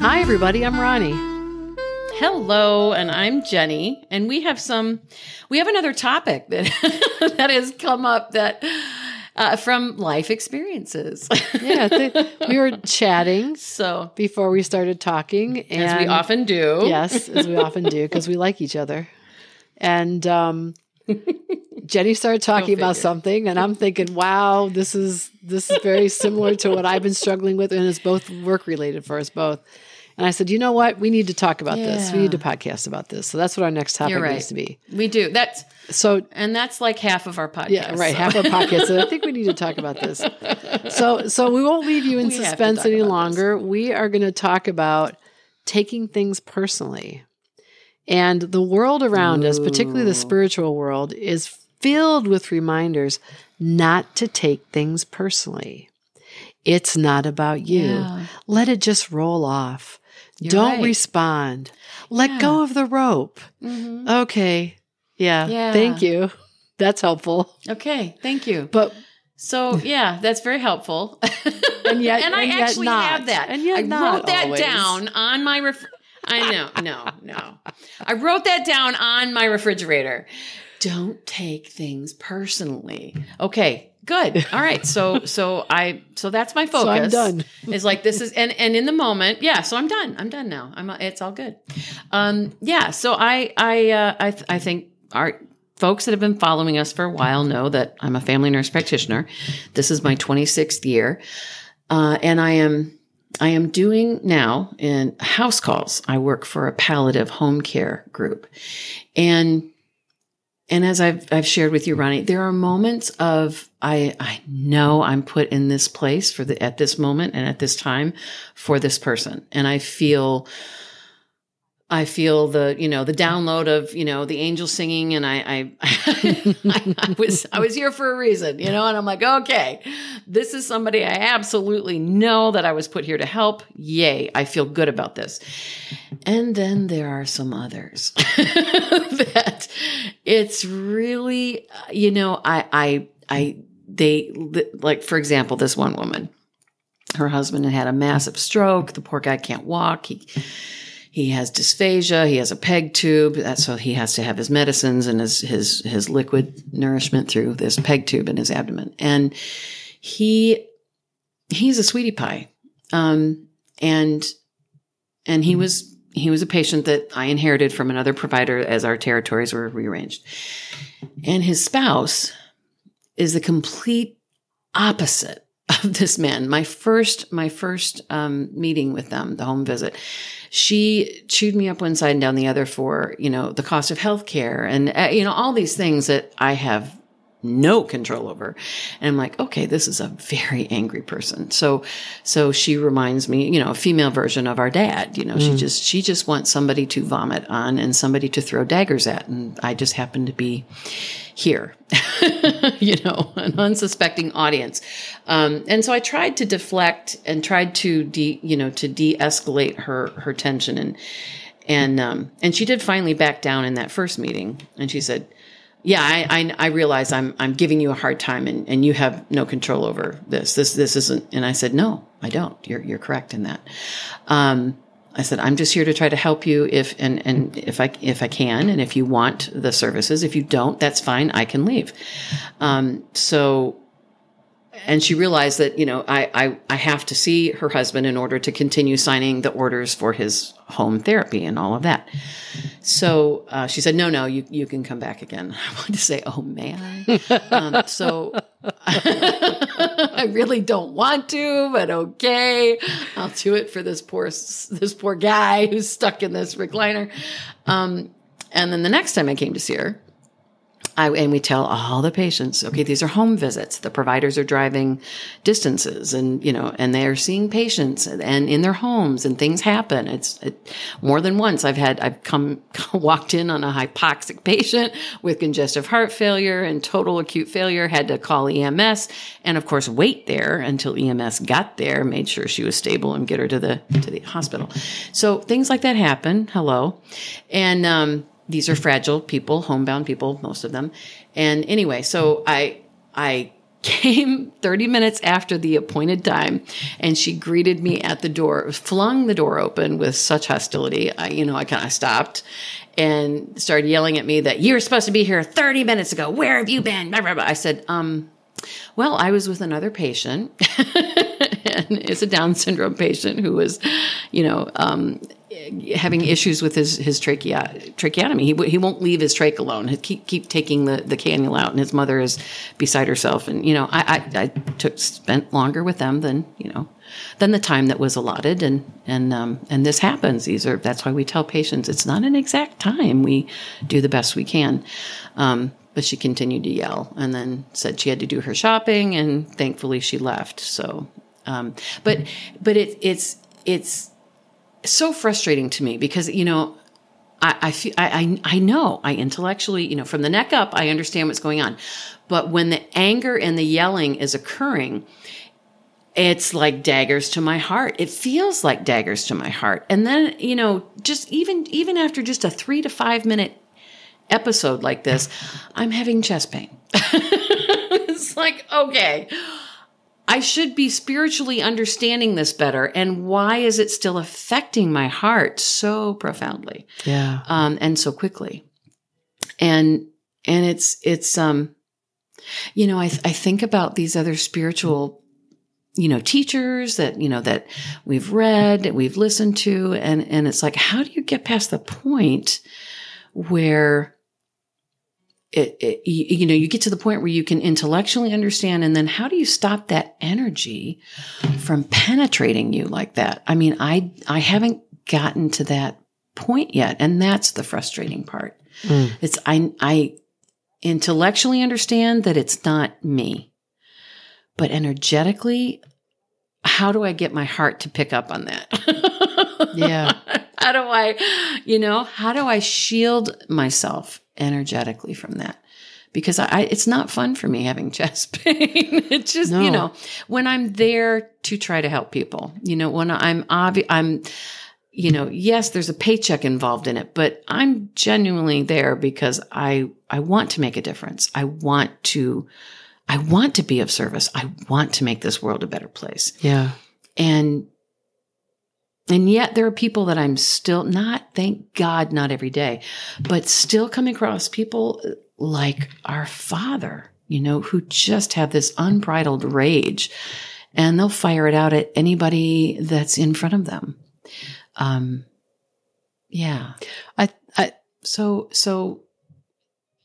Hi, everybody. I'm Ronni. Hello, and I'm Jennie, and we have some. We have another topic that that has come up that uh, from life experiences. Yeah, we were chatting so, before we started talking, and as we often do, yes, as we often do, because we like each other. And um, Jennie started talking about something, and I'm thinking, "Wow, this is this is very similar to what I've been struggling with, and it's both work related for us both." And I said, "You know what? We need to talk about this. We need to podcast about this." So that's what our next topic right. needs to be. we do. That's So and that's like half of our podcast. Yeah, right. so- Half our podcast. So I think we need to talk about this. So, so we won't leave you in We suspense any longer. We are going to talk about taking things personally, and the world around us, particularly the spiritual world, is filled with reminders not to take things personally. It's not about you. Yeah. Let it just roll off. Don't right. respond. Let go of the rope. Mm-hmm. Okay. Yeah. Yeah. Thank you. That's helpful. Okay, thank you. But So yeah, that's very helpful. And yet- and I yet actually not. have that. And yet I wrote that always. down on my ref- I know, no, no. I wrote that down on my refrigerator. Don't take things personally. Okay, good. All right. So so I so that's my focus. I'm done. Is like this is and and in the moment, yeah. So I'm done. I'm done now. I'm it's all good. Um, yeah. So I I uh, I I think our folks that have been following us for a while know that I'm a family nurse practitioner. This is my 26th year, uh, and I am I am doing now in house calls. I work for a palliative home care group, and and as I've I've shared with you, Ronni, there are moments of I I know I'm put in this place for the at this moment and at this time for this person, and I feel I feel the you know the download of you know the angels singing, and I I, I I was I was here for a reason, you know, and I'm like, okay, this is somebody I absolutely know that I was put here to help. Yay, I feel good about this. And then there are some others that it's really, you know, I, I, I, they, like, for example, this one woman, her husband had had a massive stroke. The poor guy can't walk. He, he has dysphagia. He has a peg tube. That's so he has to have his medicines and his, his, his liquid nourishment through this peg tube in his abdomen. And he, he's a sweetie pie. Um, and, and he was he was a patient that I inherited from another provider as our territories were rearranged. And his spouse is the complete opposite of this man. My first my first um, meeting with them, the home visit, she chewed me up one side and down the other for you know the cost of health care and uh, you know all these things that I have no control over. And I'm like, okay, this is a very angry person. So, so she reminds me, you know, a female version of our dad, you know, she just, she just wants somebody to vomit on and somebody to throw daggers at. And I just happen to be here, you know, an unsuspecting audience. Um, and so I tried to deflect and tried to de, you know, to de-escalate her, her tension and, and, um, and she did finally back down in that first meeting. And she said, yeah, I, I, I realize I'm, I'm giving you a hard time and, and you have no control over this. This, this isn't. And I said, no, I don't. You're, you're correct in that. Um, I said, I'm just here to try to help you if, and, and if I, if I can, and if you want the services, if you don't, that's fine. I can leave. Um, so, and she realized that, you know, I, I, I have to see her husband in order to continue signing the orders for his home therapy and all of that. So uh, she said, "No, no, you you can come back again." I wanted to say, "Oh, may I?" um, so I really don't want to, but okay, I'll do it for this poor this poor guy who's stuck in this recliner. Um, and then the next time I came to see her, I, and we tell all the patients, okay, these are home visits. The providers are driving distances and, you know, and they're seeing patients and, and in their homes and things happen. It's it, more than once I've had, I've come, walked in on a hypoxic patient with congestive heart failure and total acute failure, had to call EMS and of course wait there until EMS got there, made sure she was stable and get her to the, to the hospital. So things like that happen. Hello. And, um, these are fragile people, homebound people, most of them. And anyway, so I, I came 30 minutes after the appointed time and she greeted me at the door, flung the door open with such hostility. I, you know, I kind of stopped and started yelling at me that you're supposed to be here 30 minutes ago. Where have you been? I said, um, well, I was with another patient and it's a Down syndrome patient who was, you know, um, having issues with his his trachea, tracheotomy. He he won't leave his trach alone. He keep keep taking the the cannula out, and his mother is beside herself. And you know, I I, I took spent longer with them than you know than the time that was allotted. And and um, and this happens. These are that's why we tell patients it's not an exact time. We do the best we can. Um, but she continued to yell and then said she had to do her shopping and thankfully she left so um, but but it, it's it's so frustrating to me because you know I, I feel I, I know I intellectually you know from the neck up I understand what's going on, but when the anger and the yelling is occurring, it's like daggers to my heart. It feels like daggers to my heart. And then you know just even even after just a three to five minute episode like this, I'm having chest pain. it's like okay I should be spiritually understanding this better. And why is it still affecting my heart so profoundly? Yeah. Um, and so quickly. And, and it's, it's, um, you know, I, th- I think about these other spiritual, you know, teachers that, you know, that we've read, that we've listened to. And, and it's like, how do you get past the point where, it, it, you know, you get to the point where you can intellectually understand, and then how do you stop that energy from penetrating you like that? I mean, I I haven't gotten to that point yet, and that's the frustrating part. Mm. It's I I intellectually understand that it's not me, but energetically, how do I get my heart to pick up on that? yeah. how do I, you know, how do I shield myself energetically from that because I, it's not fun for me having chest pain. it's just, no. you know, when I'm there to try to help people, you know, when I'm obvious, I'm, you know, yes, there's a paycheck involved in it, but I'm genuinely there because I, I want to make a difference. I want to, I want to be of service. I want to make this world a better place. Yeah. And and yet there are people that I'm still not, thank God, not every day, but still coming across people like our father, you know, who just have this unbridled rage and they'll fire it out at anybody that's in front of them. Um, yeah. I, I, so, so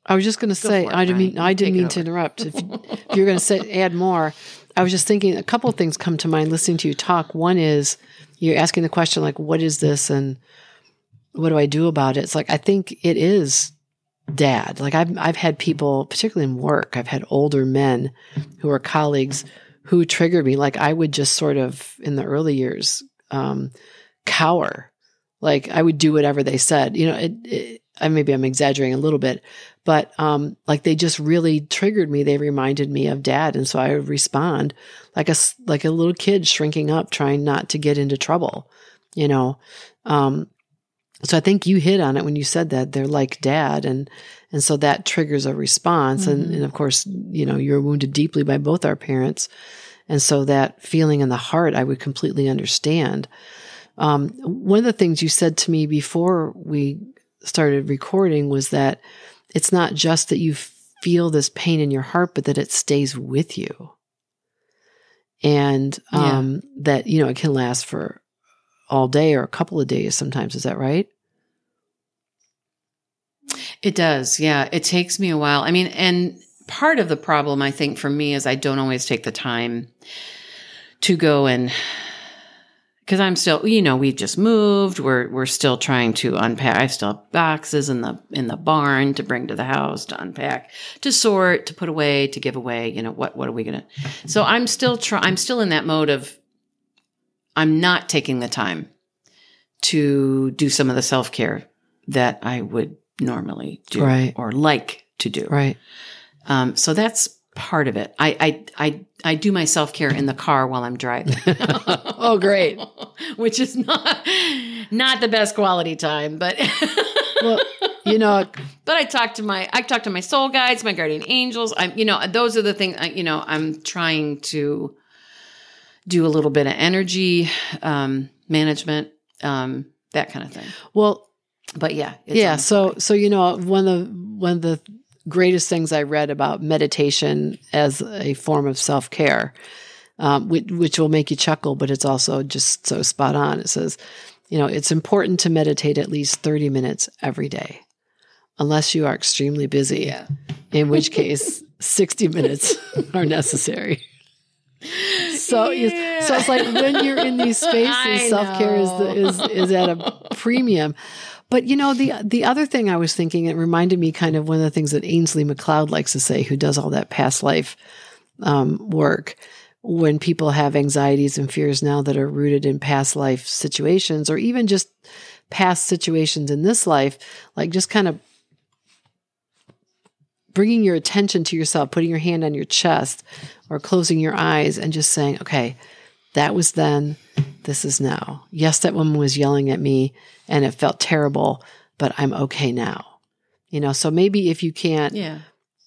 I was just going to say, I didn't mean, I didn't mean to interrupt. If, if you're going to say, add more, I was just thinking a couple of things come to mind listening to you talk. One is, you're asking the question like what is this and what do I do about it? It's like I think it is dad. Like I've I've had people, particularly in work, I've had older men who are colleagues who triggered me. Like I would just sort of in the early years um, cower. Like I would do whatever they said. You know, it, it, I maybe I'm exaggerating a little bit, but um, like they just really triggered me. They reminded me of dad, and so I would respond like a like a little kid shrinking up, trying not to get into trouble. You know, um, so I think you hit on it when you said that they're like dad, and and so that triggers a response, mm-hmm. and and of course, you know, you're wounded deeply by both our parents, and so that feeling in the heart, I would completely understand. Um, one of the things you said to me before we started recording was that it's not just that you feel this pain in your heart, but that it stays with you. And um, yeah. that, you know, it can last for all day or a couple of days sometimes. Is that right? It does. Yeah. It takes me a while. I mean, and part of the problem, I think, for me is I don't always take the time to go and because I'm still, you know, we've just moved. We're we're still trying to unpack. I still have boxes in the in the barn to bring to the house to unpack, to sort, to put away, to give away. You know what what are we gonna? So I'm still try. I'm still in that mode of. I'm not taking the time to do some of the self care that I would normally do Right. or like to do. Right. Um, so that's part of it. I I I, I do my self care in the car while I'm driving. Oh, great. which is not not the best quality time, but Well, you know, but I talk to my I talk to my soul guides, my guardian angels. I'm you know those are the things I, you know I'm trying to do a little bit of energy um, management, um, that kind of thing. well, But yeah, it's yeah. So, so you know, one of the one of the greatest things I read about meditation as a form of self care, um, which, which will make you chuckle, but it's also just so spot on. It says, you know, it's important to meditate at least thirty minutes every day, unless you are extremely busy. yeah. In which case, sixty minutes are necessary. So, you- so it's like when you're in these spaces, self care is, is is at a premium. But you know the the other thing I was thinking, it reminded me kind of one of the things that Ainslie MacLeod likes to say, who does all that past life um, work. When people have anxieties and fears now that are rooted in past life situations, or even just past situations in this life, like just kind of bringing your attention to yourself, putting your hand on your chest or closing your eyes and just saying, okay, that was then, this is now. Yes, that woman was yelling at me and it felt terrible, but I'm okay now. You know, so maybe if you can't Yeah.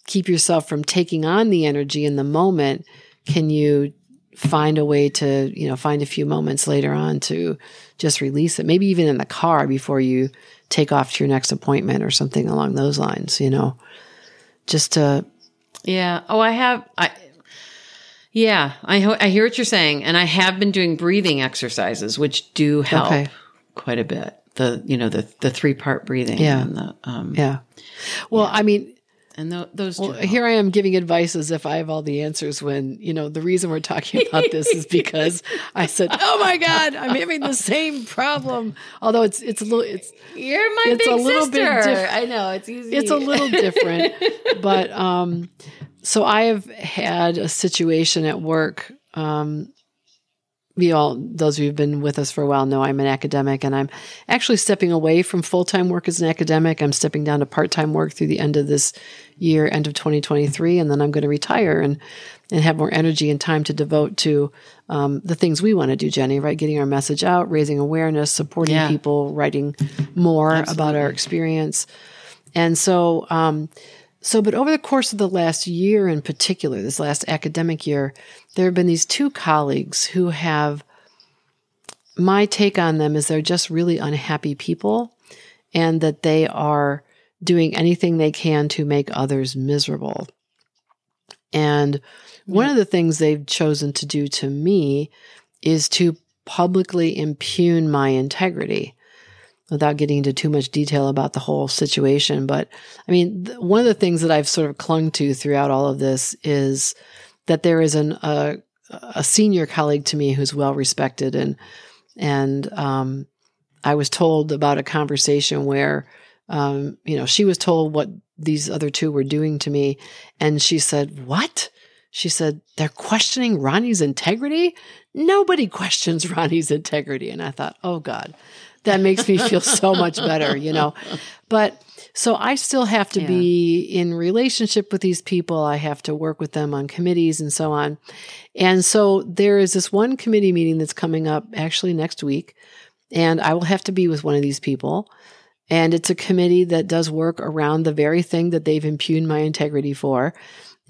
keep yourself from taking on the energy in the moment, can you find a way to, you know, find a few moments later on to just release it? Maybe even in the car before you take off to your next appointment or something along those lines, you know, just to, Yeah. Oh, I have. I. Yeah, I ho- I hear what you're saying, and I have been doing breathing exercises, which do help Okay. quite a bit. The you know the the three part breathing. Yeah. And the, um, yeah. Well, I mean, And tho- those. Well, here I am giving advice as if I have all the answers when, you know, the reason we're talking about this is because I said, "Oh my god, I'm having the same problem." Although it's it's a little it's You're my it's big a little bit sister. diff- I know it's easy. it's a little different. but um so I have had a situation at work um you all those of you who've been with us for a while know I'm an academic and I'm actually stepping away from full-time work as an academic. I'm stepping down to part-time work through the end of this year, end of 2023, and then I'm going to retire and and have more energy and time to devote to um, the things we want to do, Jennie, right? Getting our message out, raising awareness, supporting Yeah. people, writing more about our experience. And so, um, so, but over the course of the last year in particular, this last academic year, there have been these two colleagues who have, my take on them is they're just really unhappy people and that they are doing anything they can to make others miserable. And one of the things they've chosen to do to me is to publicly impugn my integrity without getting into too much detail about the whole situation. But I mean, th- one of the things that I've sort of clung to throughout all of this is that there is an, a, a senior colleague to me who's well respected and, and, um, I was told about a conversation where, um, you know, she was told what these other two were doing to me. And she said, What? She said, They're questioning Ronni's integrity? Nobody questions Ronni's integrity. And I thought, Oh God, that makes me feel so much better, you know. But so I still have to be in relationship with these people. I have to work with them on committees and so on. And so there is this one committee meeting that's coming up actually next week. And I will have to be with one of these people. And it's a committee that does work around the very thing that they've impugned my integrity for.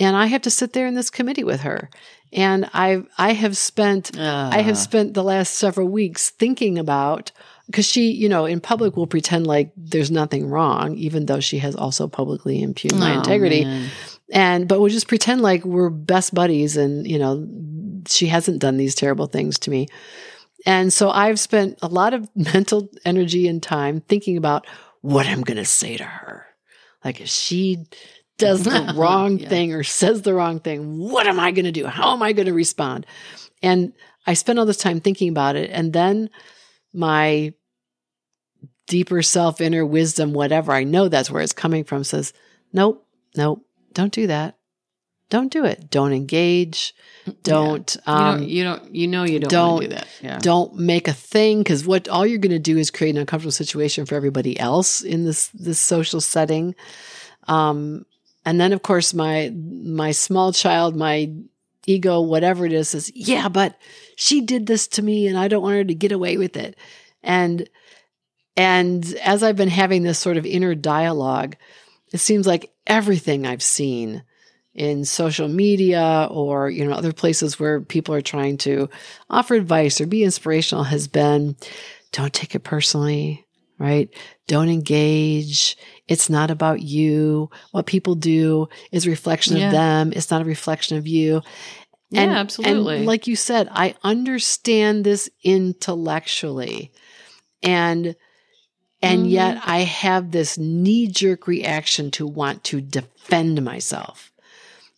And I have to sit there in this committee with her. And I I have spent I have ah. spent the last several weeks thinking about because she, you know, in public will pretend like there's nothing wrong, even though she has also publicly impugned my Oh, integrity. man. And but we'll just pretend like we're best buddies and, you know, she hasn't done these terrible things to me. And so I've spent a lot of mental energy and time thinking about what I'm going to say to her. Like if she does the wrong Yeah. thing or says the wrong thing, what am I going to do? How am I going to respond? And I spend all this time thinking about it. And then my deeper self, inner wisdom, whatever, I know that's where it's coming from, says, nope, nope, don't do that. Don't do it. Don't engage. Don't, you um, don't, you don't, you know, you don't, don't- do that. Yeah. don't make a thing because what all you're going to do is create an uncomfortable situation for everybody else in this this social setting um and then of course my my small child my ego whatever it is says yeah but she did this to me and i don't want her to get away with it. And and as i've been having this sort of inner dialogue it seems like everything i've seen in social media or you know other places where people are trying to offer advice or be inspirational has been don't take it personally right? Don't engage. It's not about you. What people do is a reflection Yeah. of them. It's not a reflection of you. And, yeah, absolutely. and like you said i understand this intellectually. And and Mhm. yet i have this knee jerk reaction to want to defend myself.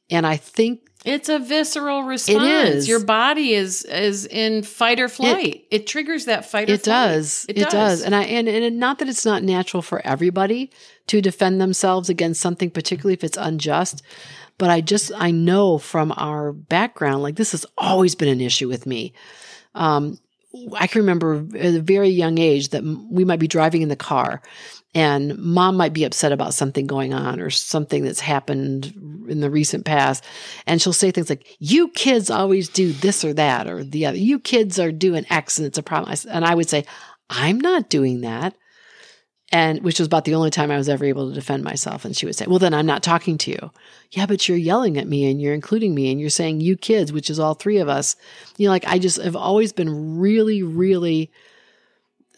And i think It's a visceral response. is. Your body is is in fight or flight. It, triggers that fight or it flight. does it, does. and i and, and not that it's not natural for everybody to defend themselves against something particularly if it's unjust but i just i know from our background like this has always been an issue with me um i can remember at a very young age that we might be driving in the car and mom might be upset about something going on or something that's happened in the recent past. And she'll say things like you kids always do this or that or the other. You kids are doing x and it's a problem. And i would say i'm not doing that and which was about the only time i was ever able to defend myself. And she would say well then i'm not talking to you. Yeah but you're yelling at me and you're including me and you're saying you kids which is all three of us. You know like i just have always been really really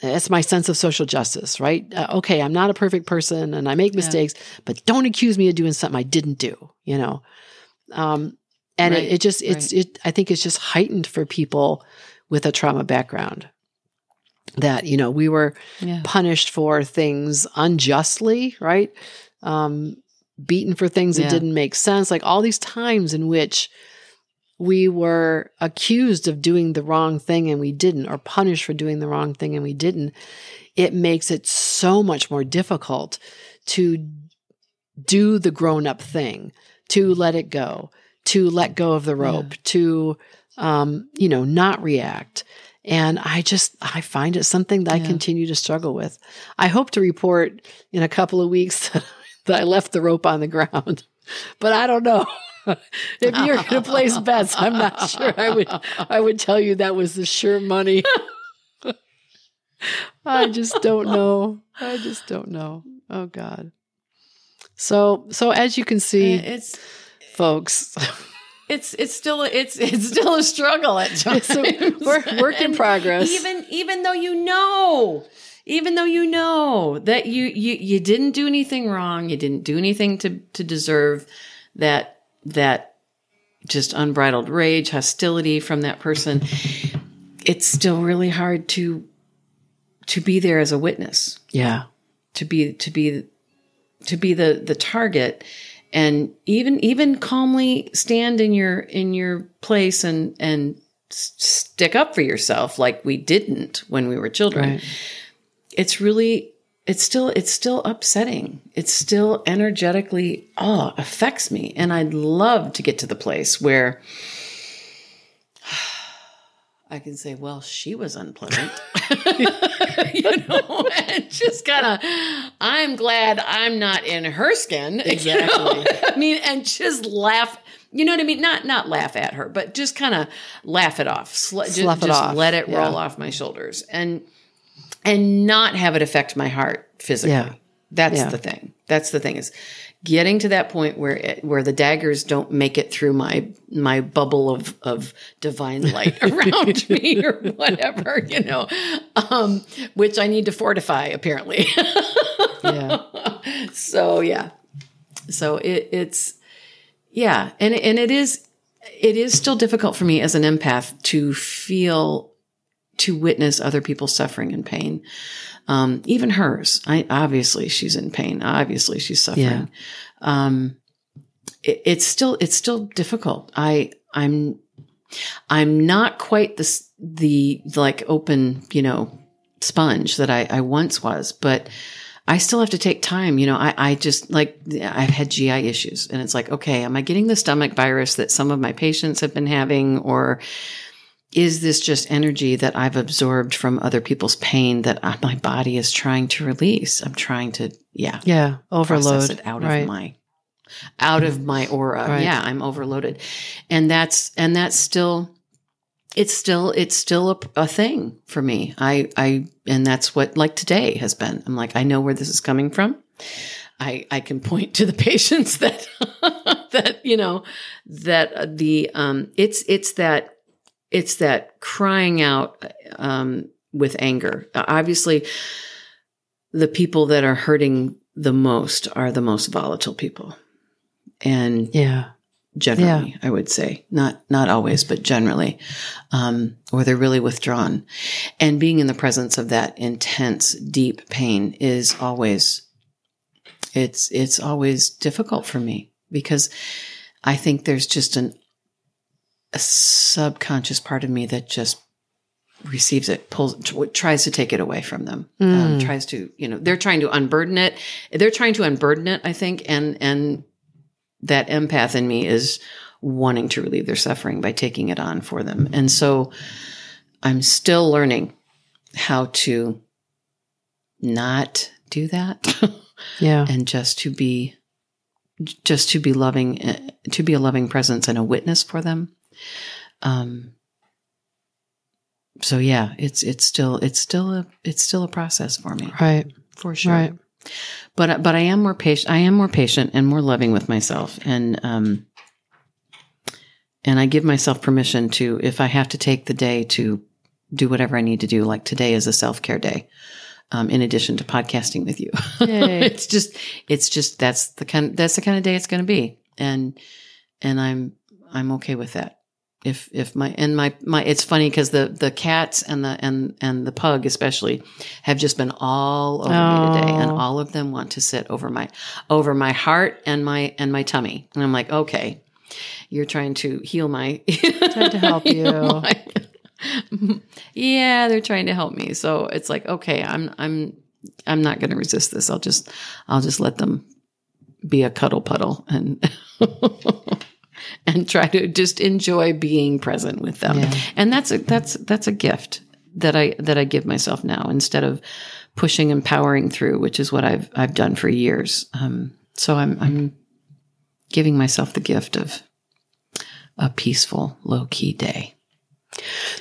it's my sense of social justice, right? Uh, okay, I'm not a perfect person and I make mistakes, but don't accuse me of doing something I didn't do, you know? Um, and Right, it, it just, it's, it, I think it's just heightened for people with a trauma background that, you know, we were Yeah. punished for things unjustly, right? Um, beaten for things that didn't make sense. Like all these times in which we were accused of doing the wrong thing and we didn't, or punished for doing the wrong thing and we didn't, it makes it so much more difficult to do the grown up thing, to let it go, to let go of the rope, to, um, you know, not react. And I just, I find it something that I continue to struggle with. I hope to report in a couple of weeks that, that I left the rope on the ground, but I don't know. if you're going to place bets, I'm not sure I would, I would tell you that was the sure money. I just don't know. I just don't know. Oh God. So, so as you can see, It's folks, it's it's still it's it's still a struggle at times. It's a work- work in progress. Even even though you know, even though you know that you you you didn't do anything wrong, you didn't do anything to to deserve that that just unbridled rage, hostility from that person. It's still really hard to to be there as a witness yeah, to be to be to be the the target and even even calmly stand in your in your place and and stick up for yourself like we didn't when we were children. Right. it's really it's still it's still upsetting. It's still energetically oh affects me. And i'd love to get to the place where I can say, well, she was unpleasant. you know, and just kind of, I'm glad I'm not in her skin. you know? Exactly. I mean, and just laugh. You know what I mean? Not not laugh at her, but just kind of laugh it off. Sl- ju- Slough it just off. let it Yeah. roll off my shoulders, and and not have it affect my heart physically. Yeah. That's Yeah. the thing. That's the thing is getting to that point where it, where the daggers don't make it through my my bubble of of divine light around me or whatever, you know, um, which I need to fortify apparently. Yeah. so yeah, so it, it's yeah, and and it is it is still difficult for me as an empath to feel to witness other people's suffering and pain. Um, even hers. I obviously she's in pain. Obviously she's suffering. Yeah. Um, it, it's still it's still difficult. I I'm I'm not quite the the like open, you know, sponge that I, I once was, but I still have to take time. You know, I, I just like I've had GI issues, and it's like, okay, am I getting the stomach virus that some of my patients have been having, or is this just energy that I've absorbed from other people's pain that my body is trying to release? I'm trying to, yeah, Yeah. Overload. it out right. of my out of my aura. Right. Yeah, I'm overloaded, and that's and that's still it's still it's still a, a thing for me. I I and that's what like today has been. I'm like I know where this is coming from. I I can point to the patients that that you know that the um it's it's that it's that crying out um with anger. Obviously the people that are hurting the most are the most volatile people. And Yeah. generally, I would say not not always, but generally, um, or they're really withdrawn. And being in the presence of that intense, deep pain is always it's it's always difficult for me because I think there's just an a subconscious part of me that just receives it, pulls, tries to take it away from them, um, Mm. tries to, you know, they're trying to unburden it. They're trying to unburden it, I think, and and that empath in me is wanting to relieve their suffering by taking it on for them. And so I'm still learning how to not do that Yeah. and just to be just to be loving uh, to be a loving presence and a witness for them. Um so yeah, it's it's still it's still a it's still a process for me Right. for sure Right. but but I am more patient. I am more patient and more loving with myself, and um, and I give myself permission to, if I have to take the day to do whatever I need to do. Like today is a self care day, um, in addition to podcasting with you. It's just it's just that's the kind that's the kind of day it's going to be, and and I'm I'm okay with that. If if my and my my it's funny because the the cats and the and and the pug especially have just been all over me today, and Oh. all of them want to sit over my over my heart and my and my tummy, and I'm like, okay, you're trying to heal my Trying to help you. my- yeah, they're trying to help me. So it's like, okay, I'm I'm I'm not going to resist this. I'll just I'll just let them be a cuddle puddle and and try to just enjoy being present with them. Yeah. And that's a that's that's a gift that I that I give myself now instead of pushing and powering through, which is what I've I've done for years. Um, so I'm I'm giving myself the gift of a peaceful, low key day,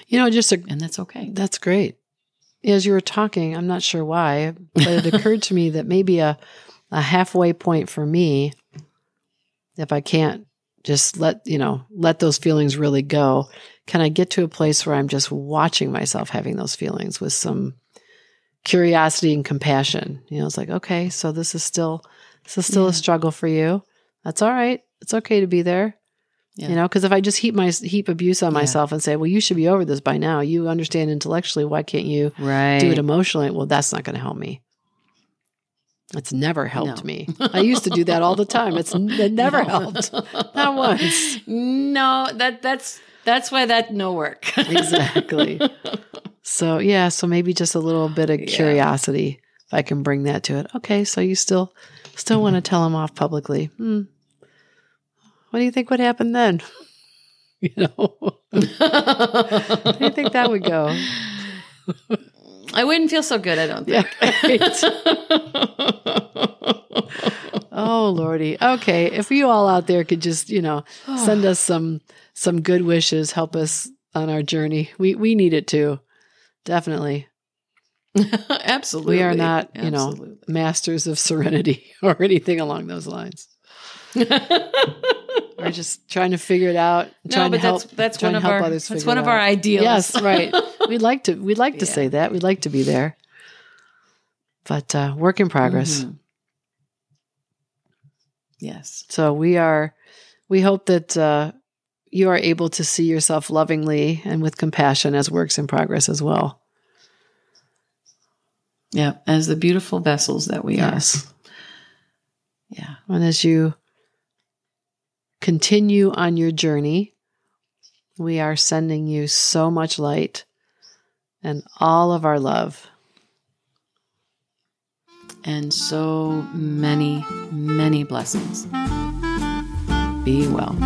You know, just a and that's okay. That's great. As you were talking, I'm not sure why, but it occurred to me that maybe a, a halfway point for me, if I can't just let, you know, let those feelings really go, can I get to a place where I'm just watching myself having those feelings with some curiosity and compassion? You know, it's like, okay, so this is still, this is still Yeah. a struggle for you. That's all right. It's okay to be there. Yeah. You know, because if I just heap my heap abuse on Yeah. myself and say, "Well, you should be over this by now. You understand intellectually. Why can't you Right. do it emotionally?" Well, that's not going to help me. It's never helped No. me. I used to do that all the time. It's it never No. helped. Not once. No, that that's that's why that no work. Exactly. So yeah, so maybe just a little bit of Yeah. curiosity, if I can bring that to it. Okay, so you still still want to tell him off publicly? Hmm. What do you think would happen then? You know, how do you think that would go? I wouldn't feel so good. I don't Yeah, think. Oh lordy. Okay, if you all out there could just you know send us some some good wishes, help us on our journey. We we need it too, definitely. Absolutely. We are not, you know, masters of serenity or anything along those lines. We're just trying to figure it out. no, Trying but to help. that's that's one of our that's one of our ideals. Yes, right. We'd like to. We'd like to Yeah. say that. We'd like to be there. But uh, work in progress. Mhm. Yes. So we are. We hope that uh, you are able to see yourself lovingly and with compassion as works in progress as well. Yeah. As the beautiful vessels that we Yes. are. Yeah. And as you continue on your journey, we are sending you so much light and all of our love. And so many, many blessings. Be well.